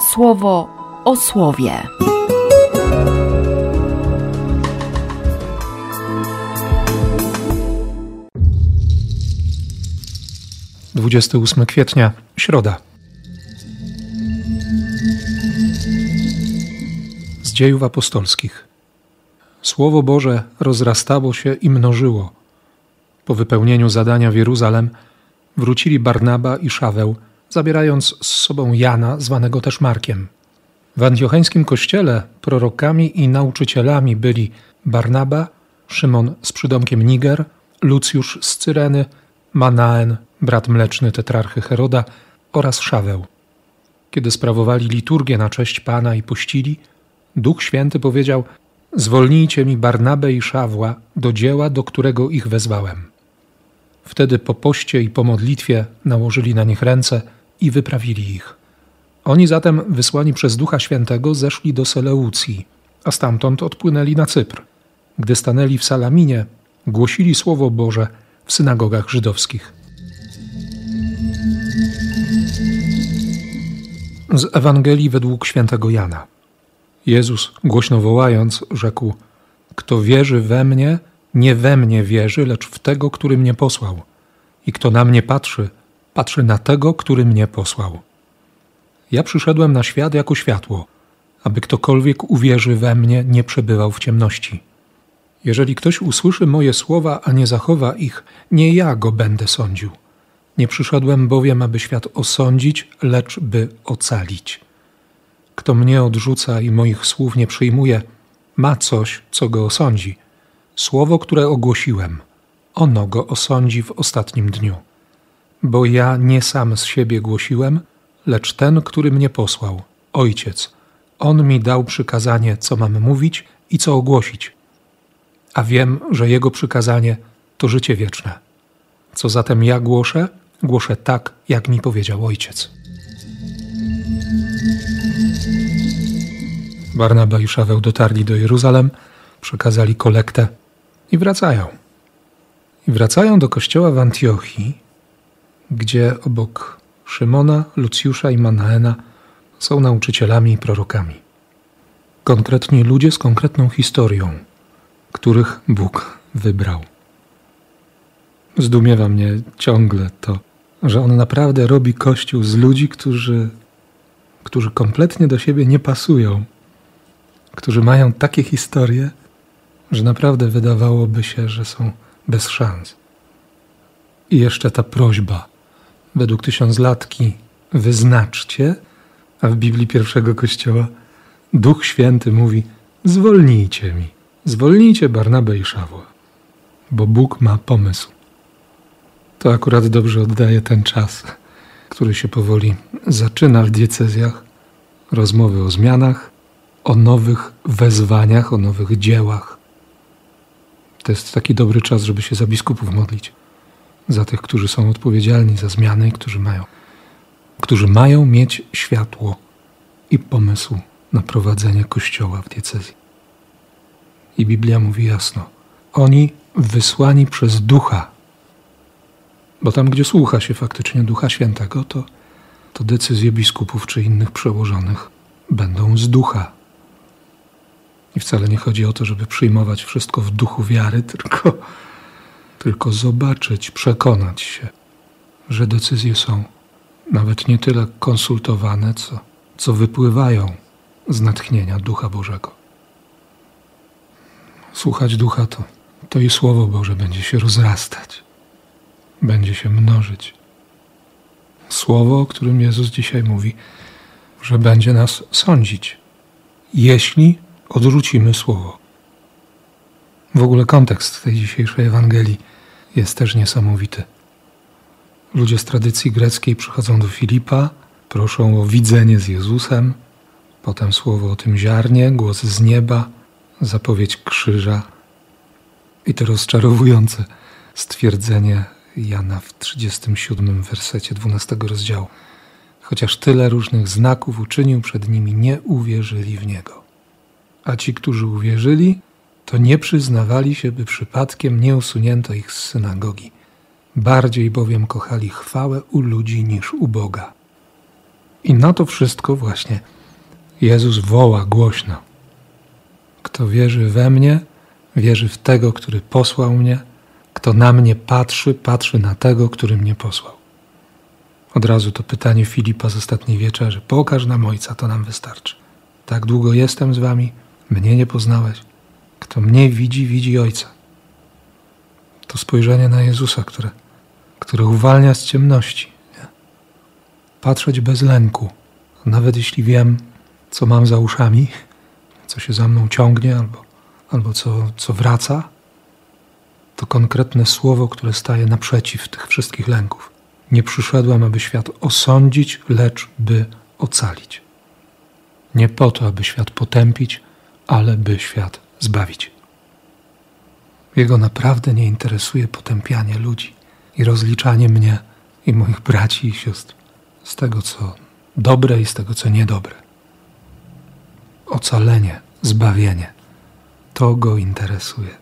słowo o słowie. Dwudziesty ósmy kwietnia, środa. Z dziejów apostolskich. Słowo Boże rozrastało się i mnożyło. Po wypełnieniu zadania w Jeruzalem wrócili Barnaba i Szaweł, zabierając z sobą Jana, zwanego też Markiem. W antiocheńskim kościele prorokami i nauczycielami byli Barnaba, Szymon z przydomkiem Niger, Lucjusz z Cyreny, Manaen, brat mleczny tetrarchy Heroda oraz Szaweł. Kiedy sprawowali liturgię na cześć Pana i pościli, Duch Święty powiedział: Zwolnijcie mi Barnabę i Szawła do dzieła, do którego ich wezwałem. Wtedy po poście i po modlitwie nałożyli na nich ręce i wyprawili ich. Oni zatem, wysłani przez Ducha Świętego, zeszli do Seleucji, a stamtąd odpłynęli na Cypr. Gdy stanęli w Salaminie, głosili Słowo Boże w synagogach żydowskich. Z Ewangelii według świętego Jana. Jezus, głośno wołając, rzekł: Kto wierzy we mnie, nie we mnie wierzy, lecz w tego, który mnie posłał. I kto na mnie patrzy, patrzy na tego, który mnie posłał. Ja przyszedłem na świat jako światło, aby ktokolwiek uwierzy we mnie, nie przebywał w ciemności. Jeżeli ktoś usłyszy moje słowa, a nie zachowa ich, nie ja go będę sądził. Nie przyszedłem bowiem, aby świat osądzić, lecz by ocalić. Kto mnie odrzuca i moich słów nie przyjmuje, ma coś, co go osądzi. Słowo, które ogłosiłem, ono go osądzi w ostatnim dniu. Bo ja nie sam z siebie głosiłem, lecz ten, który mnie posłał, Ojciec. On mi dał przykazanie, co mam mówić i co ogłosić. A wiem, że Jego przykazanie to życie wieczne. Co zatem ja głoszę, głoszę tak, jak mi powiedział Ojciec. Barnaba i Szaweł dotarli do Jeruzalem, przekazali kolektę i wracają. I wracają do kościoła w Antiochii, gdzie obok Szymona, Lucjusza i Manaena są nauczycielami i prorokami. Konkretni ludzie z konkretną historią, których Bóg wybrał. Zdumiewa mnie ciągle to, że on naprawdę robi kościół z ludzi, którzy, którzy kompletnie do siebie nie pasują, którzy mają takie historie, że naprawdę wydawałoby się, że są bez szans. I jeszcze ta prośba, według tysiąclatki, wyznaczcie, a w Biblii pierwszego kościoła Duch Święty mówi: zwolnijcie mi, zwolnijcie Barnabę i Szawła, bo Bóg ma pomysł. To akurat dobrze oddaje ten czas, który się powoli zaczyna w diecezjach, rozmowy o zmianach, o nowych wezwaniach, o nowych dziełach. To jest taki dobry czas, żeby się za biskupów modlić, za tych, którzy są odpowiedzialni za zmiany którzy mają, którzy mają mieć światło i pomysł na prowadzenie kościoła w diecezji. I Biblia mówi jasno: oni wysłani przez ducha, bo tam, gdzie słucha się faktycznie Ducha Świętego, to, to decyzje biskupów czy innych przełożonych będą z ducha. I wcale nie chodzi o to, żeby przyjmować wszystko w duchu wiary, tylko, tylko zobaczyć, przekonać się, że decyzje są nawet nie tyle konsultowane, co, co wypływają z natchnienia Ducha Bożego. Słuchać Ducha to, to i Słowo Boże będzie się rozrastać, będzie się mnożyć. Słowo, o którym Jezus dzisiaj mówi, że będzie nas sądzić, jeśli odrzucimy słowo. W ogóle kontekst tej dzisiejszej Ewangelii jest też niesamowity. Ludzie z tradycji greckiej przychodzą do Filipa, proszą o widzenie z Jezusem, potem słowo o tym ziarnie, głos z nieba, zapowiedź krzyża i to rozczarowujące stwierdzenie Jana w 37 wersecie 12 rozdziału. Chociaż tyle różnych znaków uczynił przed nimi, nie uwierzyli w Niego a ci, którzy uwierzyli, to nie przyznawali się, by przypadkiem nie usunięto ich z synagogi. Bardziej bowiem kochali chwałę u ludzi niż u Boga. I na to wszystko właśnie Jezus woła głośno. Kto wierzy we mnie, wierzy w tego, który posłał mnie. Kto na mnie patrzy, patrzy na tego, który mnie posłał. Od razu to pytanie Filipa z ostatniej wieczerzy. Pokaż nam Ojca, to nam wystarczy. Tak długo jestem z wami, mnie nie poznałeś. Kto mnie widzi, widzi Ojca. To spojrzenie na Jezusa, które, które uwalnia z ciemności. Nie? Patrzeć bez lęku, nawet jeśli wiem, co mam za uszami, co się za mną ciągnie albo, albo co, co wraca, to konkretne słowo, które staje naprzeciw tych wszystkich lęków. Nie przyszedłem, aby świat osądzić, lecz by ocalić. Nie po to, aby świat potępić, ale by świat zbawić. Jego naprawdę nie interesuje potępianie ludzi i rozliczanie mnie i moich braci i sióstr z tego, co dobre i z tego, co niedobre. Ocalenie, zbawienie to go interesuje.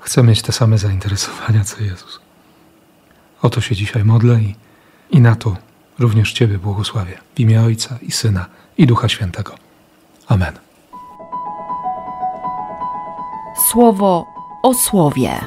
Chcę mieć te same zainteresowania, co Jezus. O to się dzisiaj modlę i, i na to również Ciebie błogosławię. W imię Ojca i Syna i Ducha Świętego. Amen. Słowo o słowie.